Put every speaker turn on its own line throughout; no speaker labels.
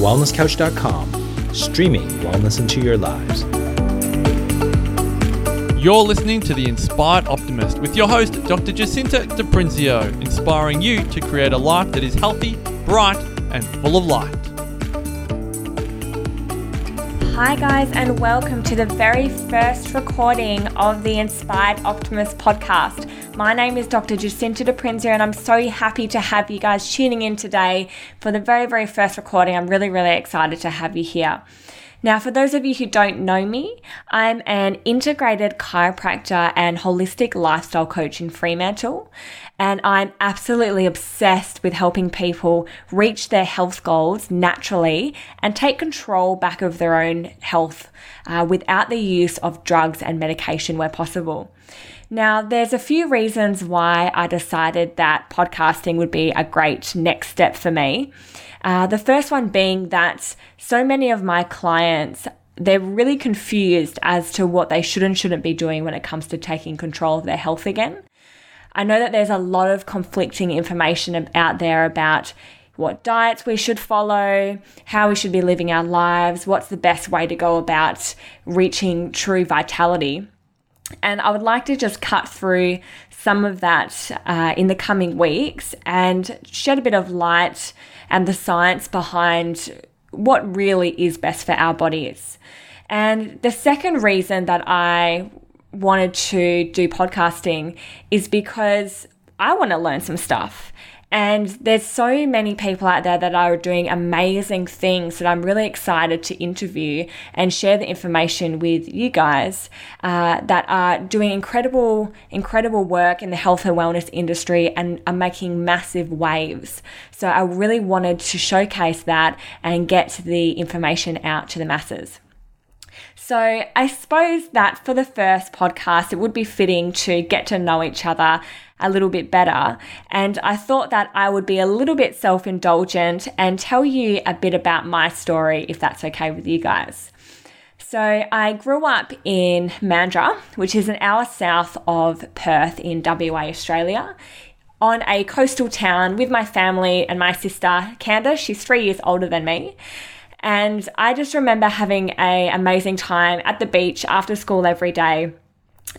thewellnesscouch.com, streaming wellness into your lives.
You're listening to The Inspired Optimist with your host, Dr. Jacinta Di Prinzio, inspiring you to create a life that is healthy, bright, and full of light.
Hi, guys, and welcome to the very first recording of the Inspired Optimist podcast. My name is Dr. Jacinta Di Prinzio, and I'm so happy to have you guys tuning in today for the very, very first recording. I'm really, really excited to have you here. Now, for those of you who don't know me, I'm an integrated chiropractor and holistic lifestyle coach in Fremantle, and I'm absolutely obsessed with helping people reach their health goals naturally and take control back of their own health uh, without the use of drugs and medication where possible. Now, there's a few reasons why I decided that podcasting would be a great next step for me. Uh, the first one being that so many of my clients they're really confused as to what they should and shouldn't be doing when it comes to taking control of their health again. I know that there's a lot of conflicting information out there about what diets we should follow, how we should be living our lives, what's the best way to go about reaching true vitality. And I would like to just cut through some of that uh, in the coming weeks and shed a bit of light and the science behind what really is best for our bodies. And the second reason that I wanted to do podcasting is because I want to learn some stuff. And there's so many people out there that are doing amazing things that I'm really excited to interview and share the information with you guys uh, that are doing incredible, incredible work in the health and wellness industry and are making massive waves. So I really wanted to showcase that and get the information out to the masses. So, I suppose that for the first podcast, it would be fitting to get to know each other a little bit better. And I thought that I would be a little bit self indulgent and tell you a bit about my story, if that's okay with you guys. So, I grew up in Mandurah, which is an hour south of Perth in WA, Australia, on a coastal town with my family and my sister, Candace. She's three years older than me. And I just remember having a amazing time at the beach after school every day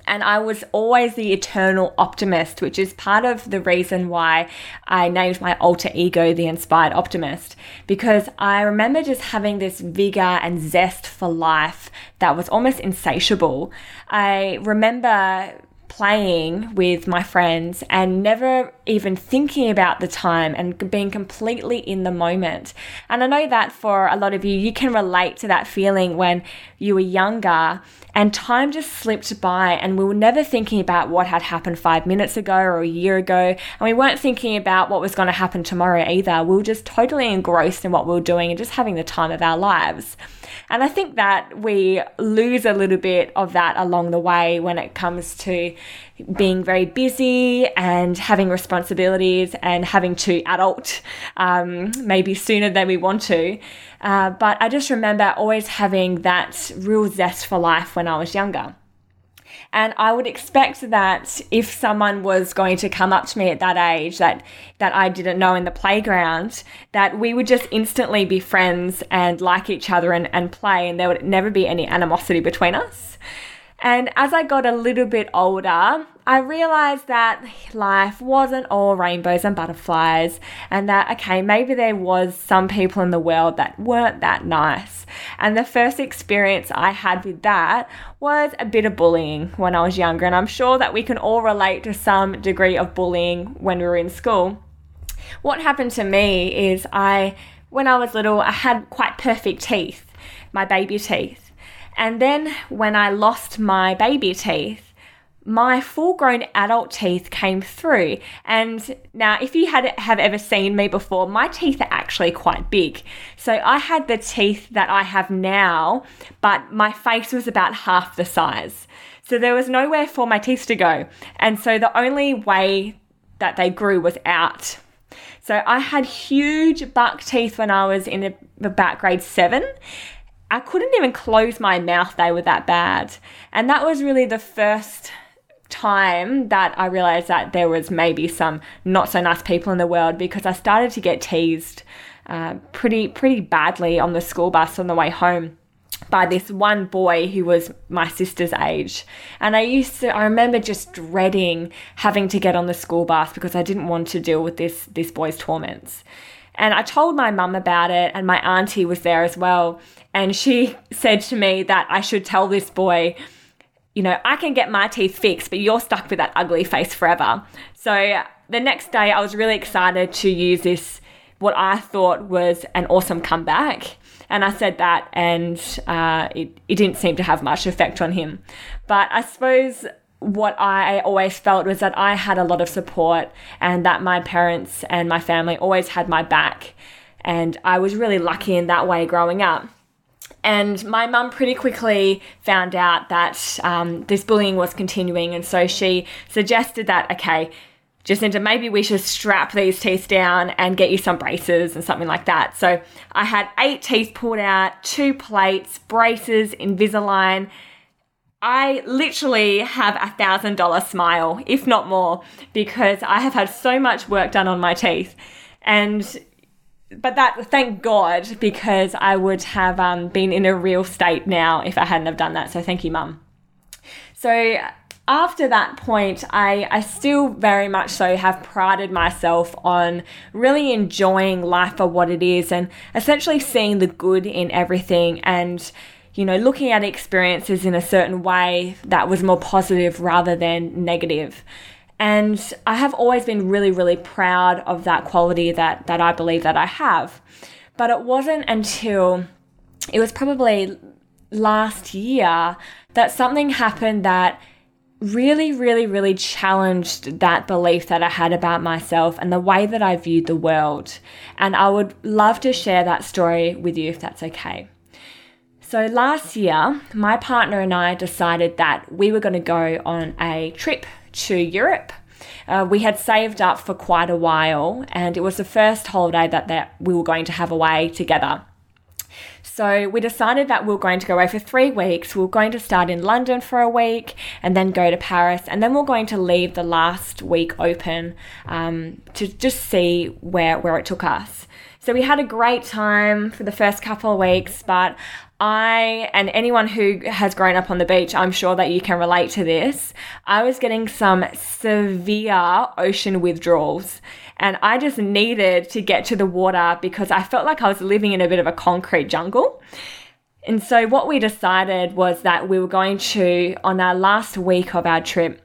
and I was always the eternal optimist, which is part of the reason why I named my alter ego the Inspired Optimist, because I remember just having this vigor and zest for life that was almost insatiable. I remember playing with my friends and never even thinking about the time and being completely in the moment. And I know that for a lot of you, you can relate to that feeling when you were younger and time just slipped by and we were never thinking about what had happened five minutes ago or a year ago. And we weren't thinking about what was going to happen tomorrow either. We were just totally engrossed in what we were doing and just having the time of our lives. And I think that we lose a little bit of that along the way when it comes to being very busy and having responsibilities and having to adult um, maybe sooner than we want to. Uh, but I just remember always having that real zest for life when I was younger. And I would expect that if someone was going to come up to me at that age that that I didn't know in the playground, that we would just instantly be friends and like each other and, and play and there would never be any animosity between us. And as I got a little bit older, I realized that life wasn't all rainbows and butterflies, and that, okay, maybe there was some people in the world that weren't that nice. And the first experience I had with that was a bit of bullying when I was younger, and I'm sure that we can all relate to some degree of bullying when we were in school. What happened to me is I, when I was little, I had quite perfect teeth, my baby teeth. And then when I lost my baby teeth, my full grown adult teeth came through. And now, if you had have ever seen me before, my teeth are actually quite big. So I had the teeth that I have now, but my face was about half the size. So there was nowhere for my teeth to go. And so the only way that they grew was out. So I had huge buck teeth when I was in about grade seven. I couldn't even close my mouth, they were that bad. And that was really the first time that I realized that there was maybe some not so nice people in the world because I started to get teased uh, pretty pretty badly on the school bus on the way home by this one boy who was my sister's age. And I used to I remember just dreading having to get on the school bus because I didn't want to deal with this this boy's torments. And I told my mum about it and my auntie was there as well and she said to me that I should tell this boy you know, I can get my teeth fixed, but you're stuck with that ugly face forever. So the next day, I was really excited to use this, what I thought was an awesome comeback. And I said that, and uh, it, it didn't seem to have much effect on him. But I suppose what I always felt was that I had a lot of support and that my parents and my family always had my back. And I was really lucky in that way growing up. And my mum pretty quickly found out that um, this bullying was continuing, and so she suggested that, okay, Jacinta, maybe we should strap these teeth down and get you some braces and something like that. So I had eight teeth pulled out, two plates, braces, Invisalign. I literally have a thousand dollar smile, if not more, because I have had so much work done on my teeth. And but that thank God because I would have um, been in a real state now if I hadn't have done that. So thank you, Mum. So after that point, I, I still very much so have prided myself on really enjoying life for what it is and essentially seeing the good in everything and you know looking at experiences in a certain way that was more positive rather than negative and I have always been really, really proud of that quality that, that I believe that I have. But it wasn't until it was probably last year that something happened that really, really, really challenged that belief that I had about myself and the way that I viewed the world. And I would love to share that story with you if that's okay. So, last year, my partner and I decided that we were going to go on a trip to Europe. Uh, we had saved up for quite a while, and it was the first holiday that, that we were going to have away together. So we decided that we were going to go away for three weeks. We were going to start in London for a week and then go to Paris, and then we we're going to leave the last week open um, to just see where, where it took us. So we had a great time for the first couple of weeks, but I, and anyone who has grown up on the beach, I'm sure that you can relate to this. I was getting some severe ocean withdrawals and I just needed to get to the water because I felt like I was living in a bit of a concrete jungle. And so what we decided was that we were going to, on our last week of our trip,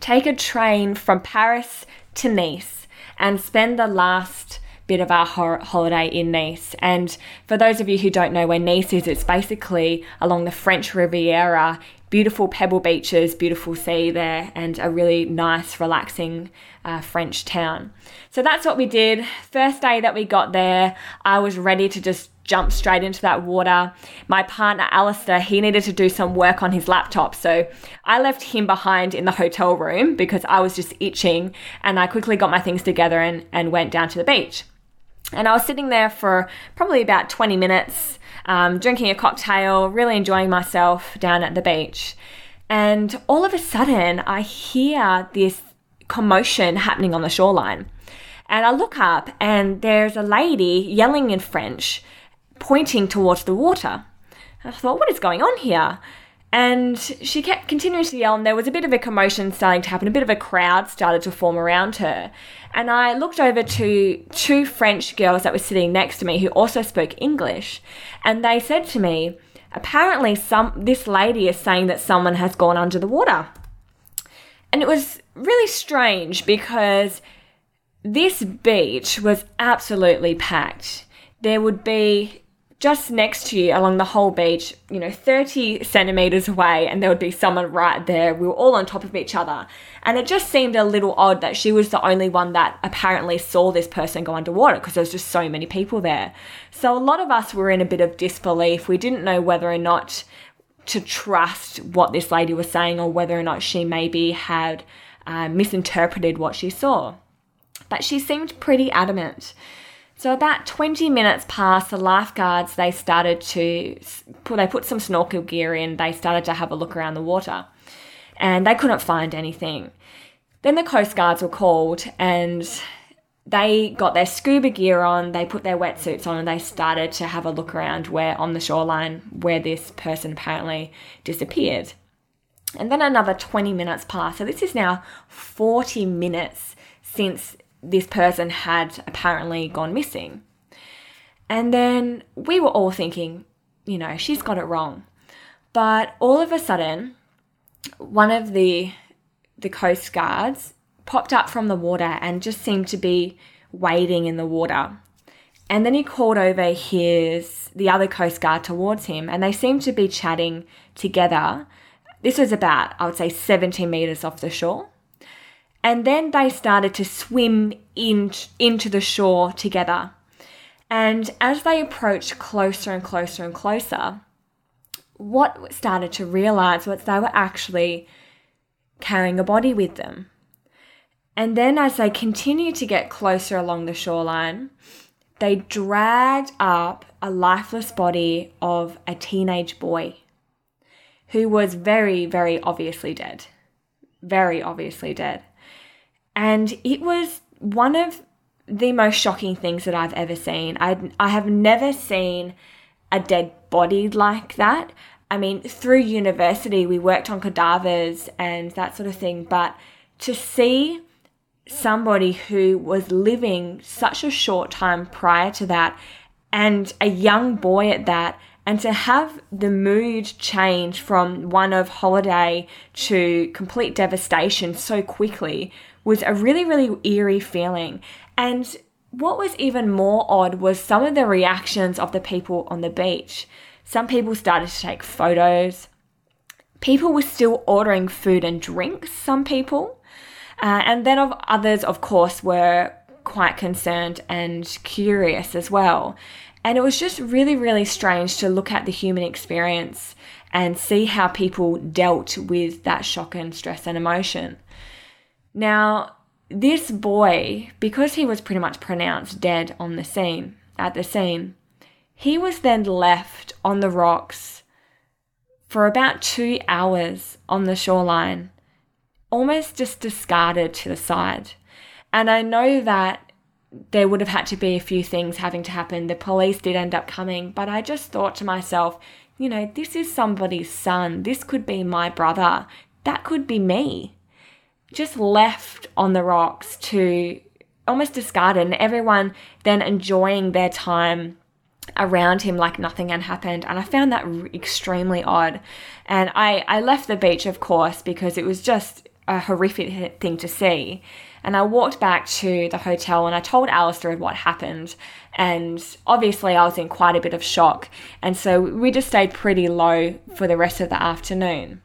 take a train from Paris to Nice and spend the last bit of our ho- holiday in Nice. And for those of you who don't know where Nice is, it's basically along the French Riviera, beautiful pebble beaches, beautiful sea there, and a really nice, relaxing uh, French town. So that's what we did. First day that we got there, I was ready to just jump straight into that water. My partner Alistair, he needed to do some work on his laptop, so I left him behind in the hotel room because I was just itching and I quickly got my things together and, and went down to the beach. And I was sitting there for probably about 20 minutes, um, drinking a cocktail, really enjoying myself down at the beach. And all of a sudden, I hear this commotion happening on the shoreline. And I look up, and there's a lady yelling in French, pointing towards the water. I thought, what is going on here? And she kept continuing to yell, and there was a bit of a commotion starting to happen. A bit of a crowd started to form around her. And I looked over to two French girls that were sitting next to me who also spoke English, and they said to me, apparently some this lady is saying that someone has gone under the water. And it was really strange because this beach was absolutely packed. There would be just next to you along the whole beach, you know, 30 centimeters away, and there would be someone right there. We were all on top of each other. And it just seemed a little odd that she was the only one that apparently saw this person go underwater because there was just so many people there. So a lot of us were in a bit of disbelief. We didn't know whether or not to trust what this lady was saying or whether or not she maybe had uh, misinterpreted what she saw. But she seemed pretty adamant. So about 20 minutes past, the lifeguards they started to they put some snorkel gear in. They started to have a look around the water, and they couldn't find anything. Then the coast guards were called, and they got their scuba gear on, they put their wetsuits on, and they started to have a look around where on the shoreline where this person apparently disappeared. And then another 20 minutes passed. So this is now 40 minutes since this person had apparently gone missing. And then we were all thinking, you know, she's got it wrong. But all of a sudden, one of the the coast guards popped up from the water and just seemed to be wading in the water. And then he called over his the other coast guard towards him and they seemed to be chatting together. This was about, I would say, 17 meters off the shore. And then they started to swim in, into the shore together. And as they approached closer and closer and closer, what started to realize was they were actually carrying a body with them. And then as they continued to get closer along the shoreline, they dragged up a lifeless body of a teenage boy who was very, very obviously dead. Very obviously dead. And it was one of the most shocking things that I've ever seen. I, I have never seen a dead body like that. I mean, through university, we worked on cadavers and that sort of thing, but to see somebody who was living such a short time prior to that and a young boy at that and to have the mood change from one of holiday to complete devastation so quickly was a really really eerie feeling. And what was even more odd was some of the reactions of the people on the beach. Some people started to take photos. People were still ordering food and drinks some people. Uh, and then of others, of course, were quite concerned and curious as well. And it was just really, really strange to look at the human experience and see how people dealt with that shock and stress and emotion. Now, this boy, because he was pretty much pronounced dead on the scene, at the scene, he was then left on the rocks for about two hours on the shoreline almost just discarded to the side. And I know that there would have had to be a few things having to happen. The police did end up coming, but I just thought to myself, you know, this is somebody's son. This could be my brother. That could be me. Just left on the rocks to almost discarded, and everyone then enjoying their time around him like nothing had happened. And I found that extremely odd. And I, I left the beach, of course, because it was just a horrific thing to see. And I walked back to the hotel and I told Alistair what happened. And obviously, I was in quite a bit of shock. And so we just stayed pretty low for the rest of the afternoon.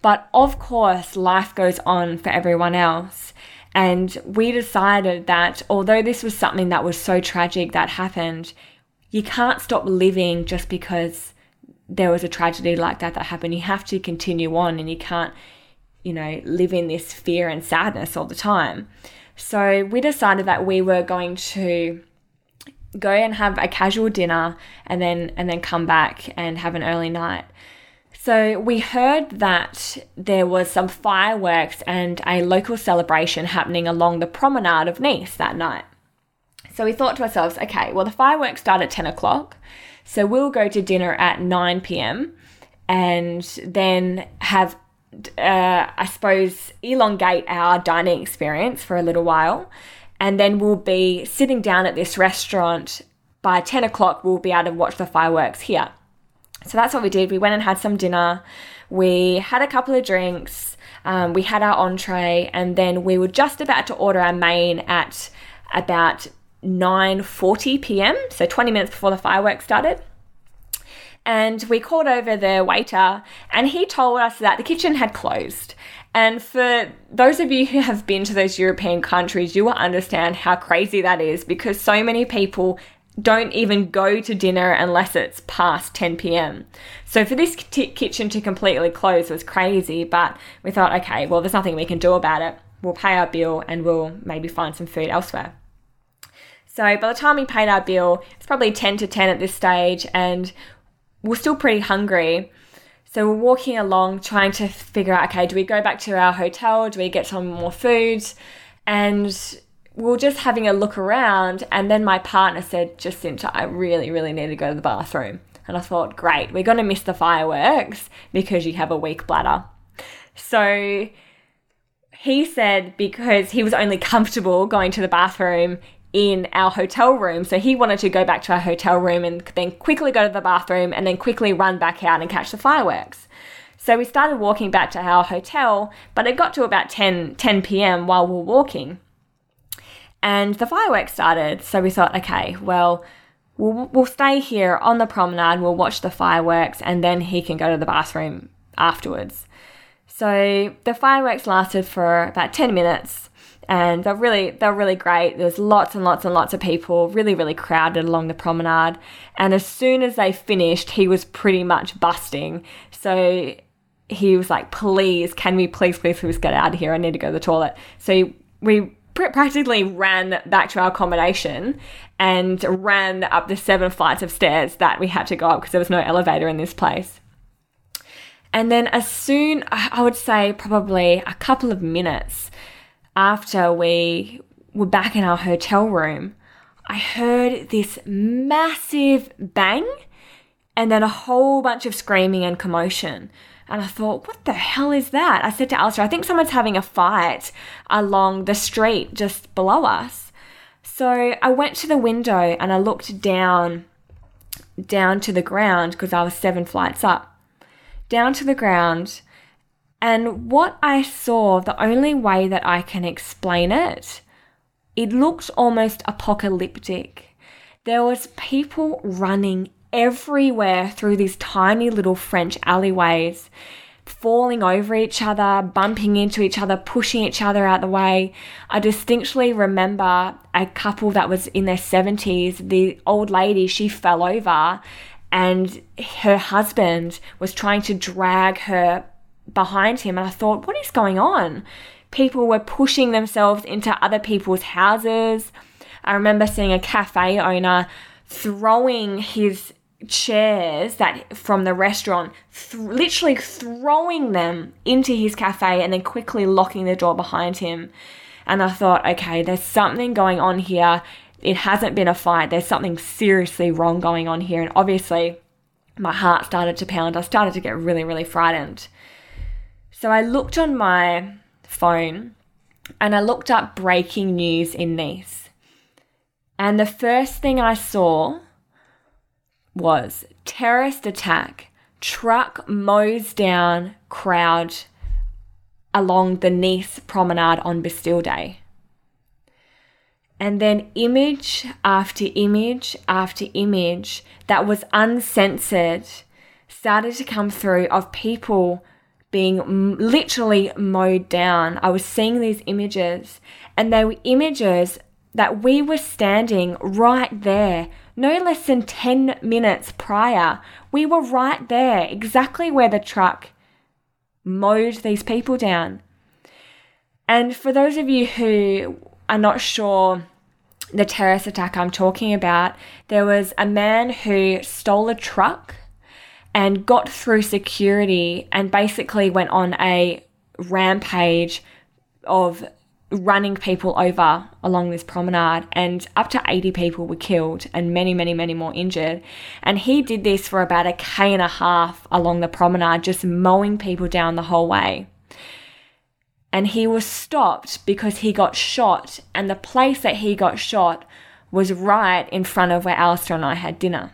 But of course, life goes on for everyone else. And we decided that although this was something that was so tragic that happened, you can't stop living just because there was a tragedy like that that happened. You have to continue on and you can't you know, live in this fear and sadness all the time. So we decided that we were going to go and have a casual dinner and then and then come back and have an early night. So we heard that there was some fireworks and a local celebration happening along the promenade of Nice that night. So we thought to ourselves, okay, well the fireworks start at 10 o'clock. So we'll go to dinner at 9 p.m. and then have uh, I suppose, elongate our dining experience for a little while. And then we'll be sitting down at this restaurant. By 10 o'clock, we'll be able to watch the fireworks here. So that's what we did. We went and had some dinner. We had a couple of drinks. Um, we had our entree, and then we were just about to order our main at about 9:40 p.m. So 20 minutes before the fireworks started and we called over the waiter and he told us that the kitchen had closed. And for those of you who have been to those European countries, you will understand how crazy that is because so many people don't even go to dinner unless it's past 10 p.m. So for this t- kitchen to completely close was crazy, but we thought, okay, well, there's nothing we can do about it. We'll pay our bill and we'll maybe find some food elsewhere. So by the time we paid our bill, it's probably 10 to 10 at this stage, and we're still pretty hungry. So we're walking along trying to figure out okay, do we go back to our hotel? Do we get some more food? And we are just having a look around, and then my partner said, Jacinta, I really, really need to go to the bathroom. And I thought, great, we're going to miss the fireworks because you have a weak bladder. So he said because he was only comfortable going to the bathroom in our hotel room. So he wanted to go back to our hotel room and then quickly go to the bathroom and then quickly run back out and catch the fireworks. So we started walking back to our hotel, but it got to about 10, 10 p.m. while we were walking. And the fireworks started. So we thought, okay, well, we'll, we'll stay here on the promenade, we'll watch the fireworks, and then he can go to the bathroom afterwards. So the fireworks lasted for about 10 minutes and they're really they're really great. There's lots and lots and lots of people, really really crowded along the promenade. And as soon as they finished, he was pretty much busting. So he was like, "Please, can we please please please get out of here? I need to go to the toilet." So we practically ran back to our accommodation and ran up the seven flights of stairs that we had to go up because there was no elevator in this place. And then, as soon, I would say probably a couple of minutes after we were back in our hotel room, I heard this massive bang and then a whole bunch of screaming and commotion. And I thought, what the hell is that? I said to Alistair, I think someone's having a fight along the street just below us. So I went to the window and I looked down down to the ground because I was seven flights up. Down to the ground. And what I saw, the only way that I can explain it, it looked almost apocalyptic. There was people running everywhere through these tiny little French alleyways, falling over each other, bumping into each other, pushing each other out the way. I distinctly remember a couple that was in their 70s, the old lady, she fell over and her husband was trying to drag her behind him. And I thought, what is going on? People were pushing themselves into other people's houses. I remember seeing a cafe owner throwing his chairs that from the restaurant, th- literally throwing them into his cafe and then quickly locking the door behind him. And I thought, okay, there's something going on here. It hasn't been a fight. There's something seriously wrong going on here. And obviously, my heart started to pound. I started to get really, really frightened. So I looked on my phone and I looked up breaking news in Nice. And the first thing I saw was terrorist attack, truck mows down crowd along the Nice promenade on Bastille Day. And then image after image after image that was uncensored started to come through of people being literally mowed down. I was seeing these images, and they were images that we were standing right there no less than 10 minutes prior, we were right there, exactly where the truck mowed these people down. And for those of you who are not sure the terrorist attack I'm talking about, there was a man who stole a truck and got through security and basically went on a rampage of running people over along this promenade, and up to 80 people were killed and many, many, many more injured. And he did this for about a K and a half along the promenade, just mowing people down the whole way. And he was stopped because he got shot, and the place that he got shot was right in front of where Alistair and I had dinner.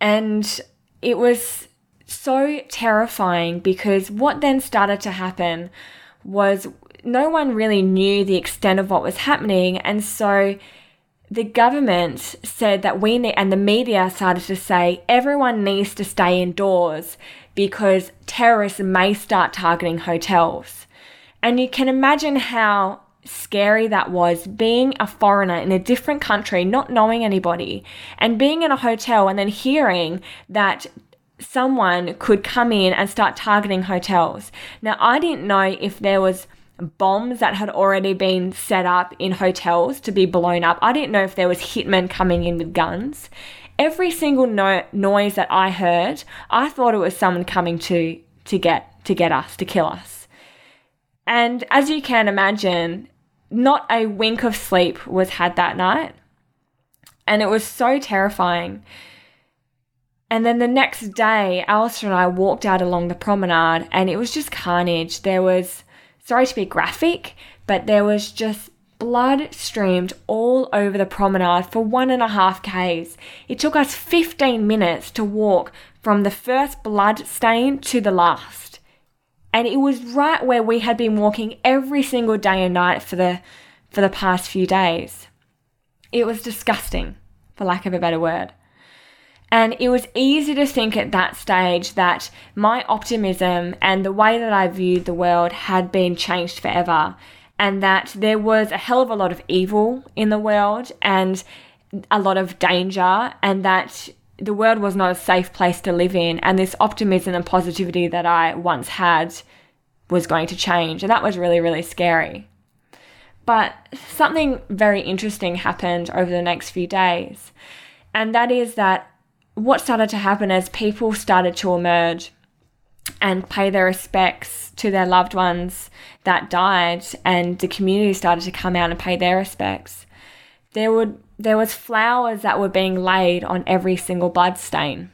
And it was so terrifying because what then started to happen was no one really knew the extent of what was happening. And so the government said that we need, and the media started to say everyone needs to stay indoors because terrorists may start targeting hotels. And you can imagine how scary that was being a foreigner in a different country, not knowing anybody, and being in a hotel and then hearing that someone could come in and start targeting hotels. Now, I didn't know if there was bombs that had already been set up in hotels to be blown up. I didn't know if there was hitmen coming in with guns. Every single no- noise that I heard, I thought it was someone coming to to get to get us, to kill us. And as you can imagine, not a wink of sleep was had that night. And it was so terrifying. And then the next day, Alistair and I walked out along the promenade and it was just carnage. There was, sorry to be graphic, but there was just blood streamed all over the promenade for one and a half Ks. It took us 15 minutes to walk from the first blood stain to the last. And it was right where we had been walking every single day and night for the for the past few days. It was disgusting, for lack of a better word. And it was easy to think at that stage that my optimism and the way that I viewed the world had been changed forever, and that there was a hell of a lot of evil in the world and a lot of danger, and that the world was not a safe place to live in, and this optimism and positivity that I once had was going to change. And that was really, really scary. But something very interesting happened over the next few days, and that is that what started to happen as people started to emerge and pay their respects to their loved ones that died and the community started to come out and pay their respects there would there was flowers that were being laid on every single blood stain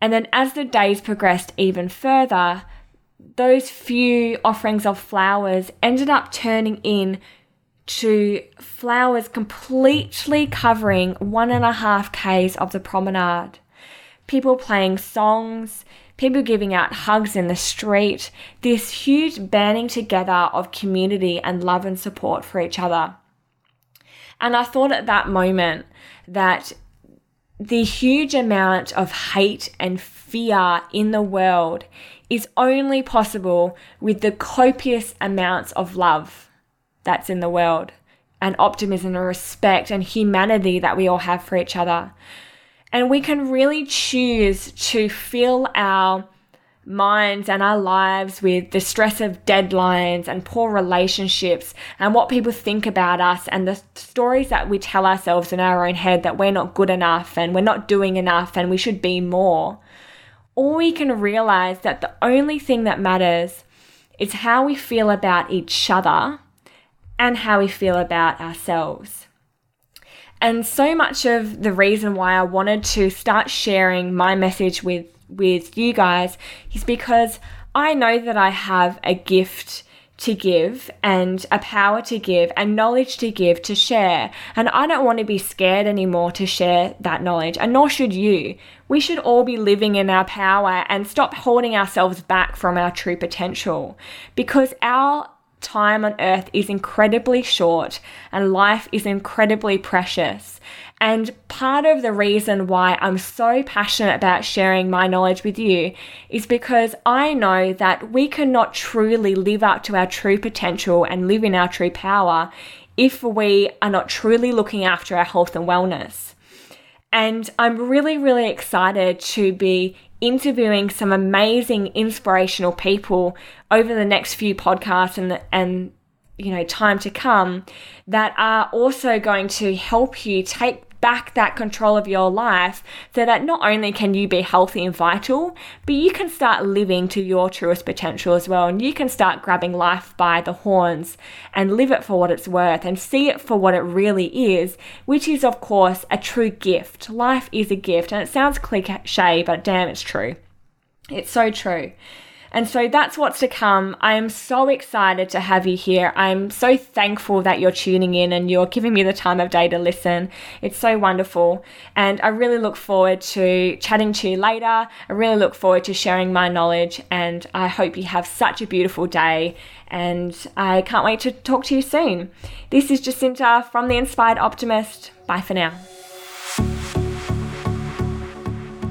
and then as the days progressed even further those few offerings of flowers ended up turning in to flowers completely covering one and a half Ks of the promenade. People playing songs, people giving out hugs in the street, this huge banding together of community and love and support for each other. And I thought at that moment that the huge amount of hate and fear in the world is only possible with the copious amounts of love that's in the world and optimism and respect and humanity that we all have for each other. And we can really choose to fill our minds and our lives with the stress of deadlines and poor relationships and what people think about us and the stories that we tell ourselves in our own head that we're not good enough and we're not doing enough and we should be more. Or we can realize that the only thing that matters is how we feel about each other and how we feel about ourselves. And so much of the reason why I wanted to start sharing my message with, with you guys is because I know that I have a gift to give and a power to give and knowledge to give to share. And I don't want to be scared anymore to share that knowledge, and nor should you. We should all be living in our power and stop holding ourselves back from our true potential because our time on earth is incredibly short and life is incredibly precious. And part of the reason why I'm so passionate about sharing my knowledge with you is because I know that we cannot truly live up to our true potential and live in our true power if we are not truly looking after our health and wellness. And I'm really, really excited to be interviewing some amazing inspirational people over the next few podcasts and and you know time to come that are also going to help you take back that control of your life so that not only can you be healthy and vital, but you can start living to your truest potential as well. And you can start grabbing life by the horns and live it for what it's worth and see it for what it really is, which is, of course, a true gift. Life is a gift. And it sounds cliche, but damn, it's true. It's so true. And so that's what's to come. I am so excited to have you here. I'm so thankful that you're tuning in and you're giving me the time of day to listen. It's so wonderful. And I really look forward to chatting to you later. I really look forward to sharing my knowledge. And I hope you have such a beautiful day. And I can't wait to talk to you soon. This is Jacinta from The Inspired Optimist. Bye for now.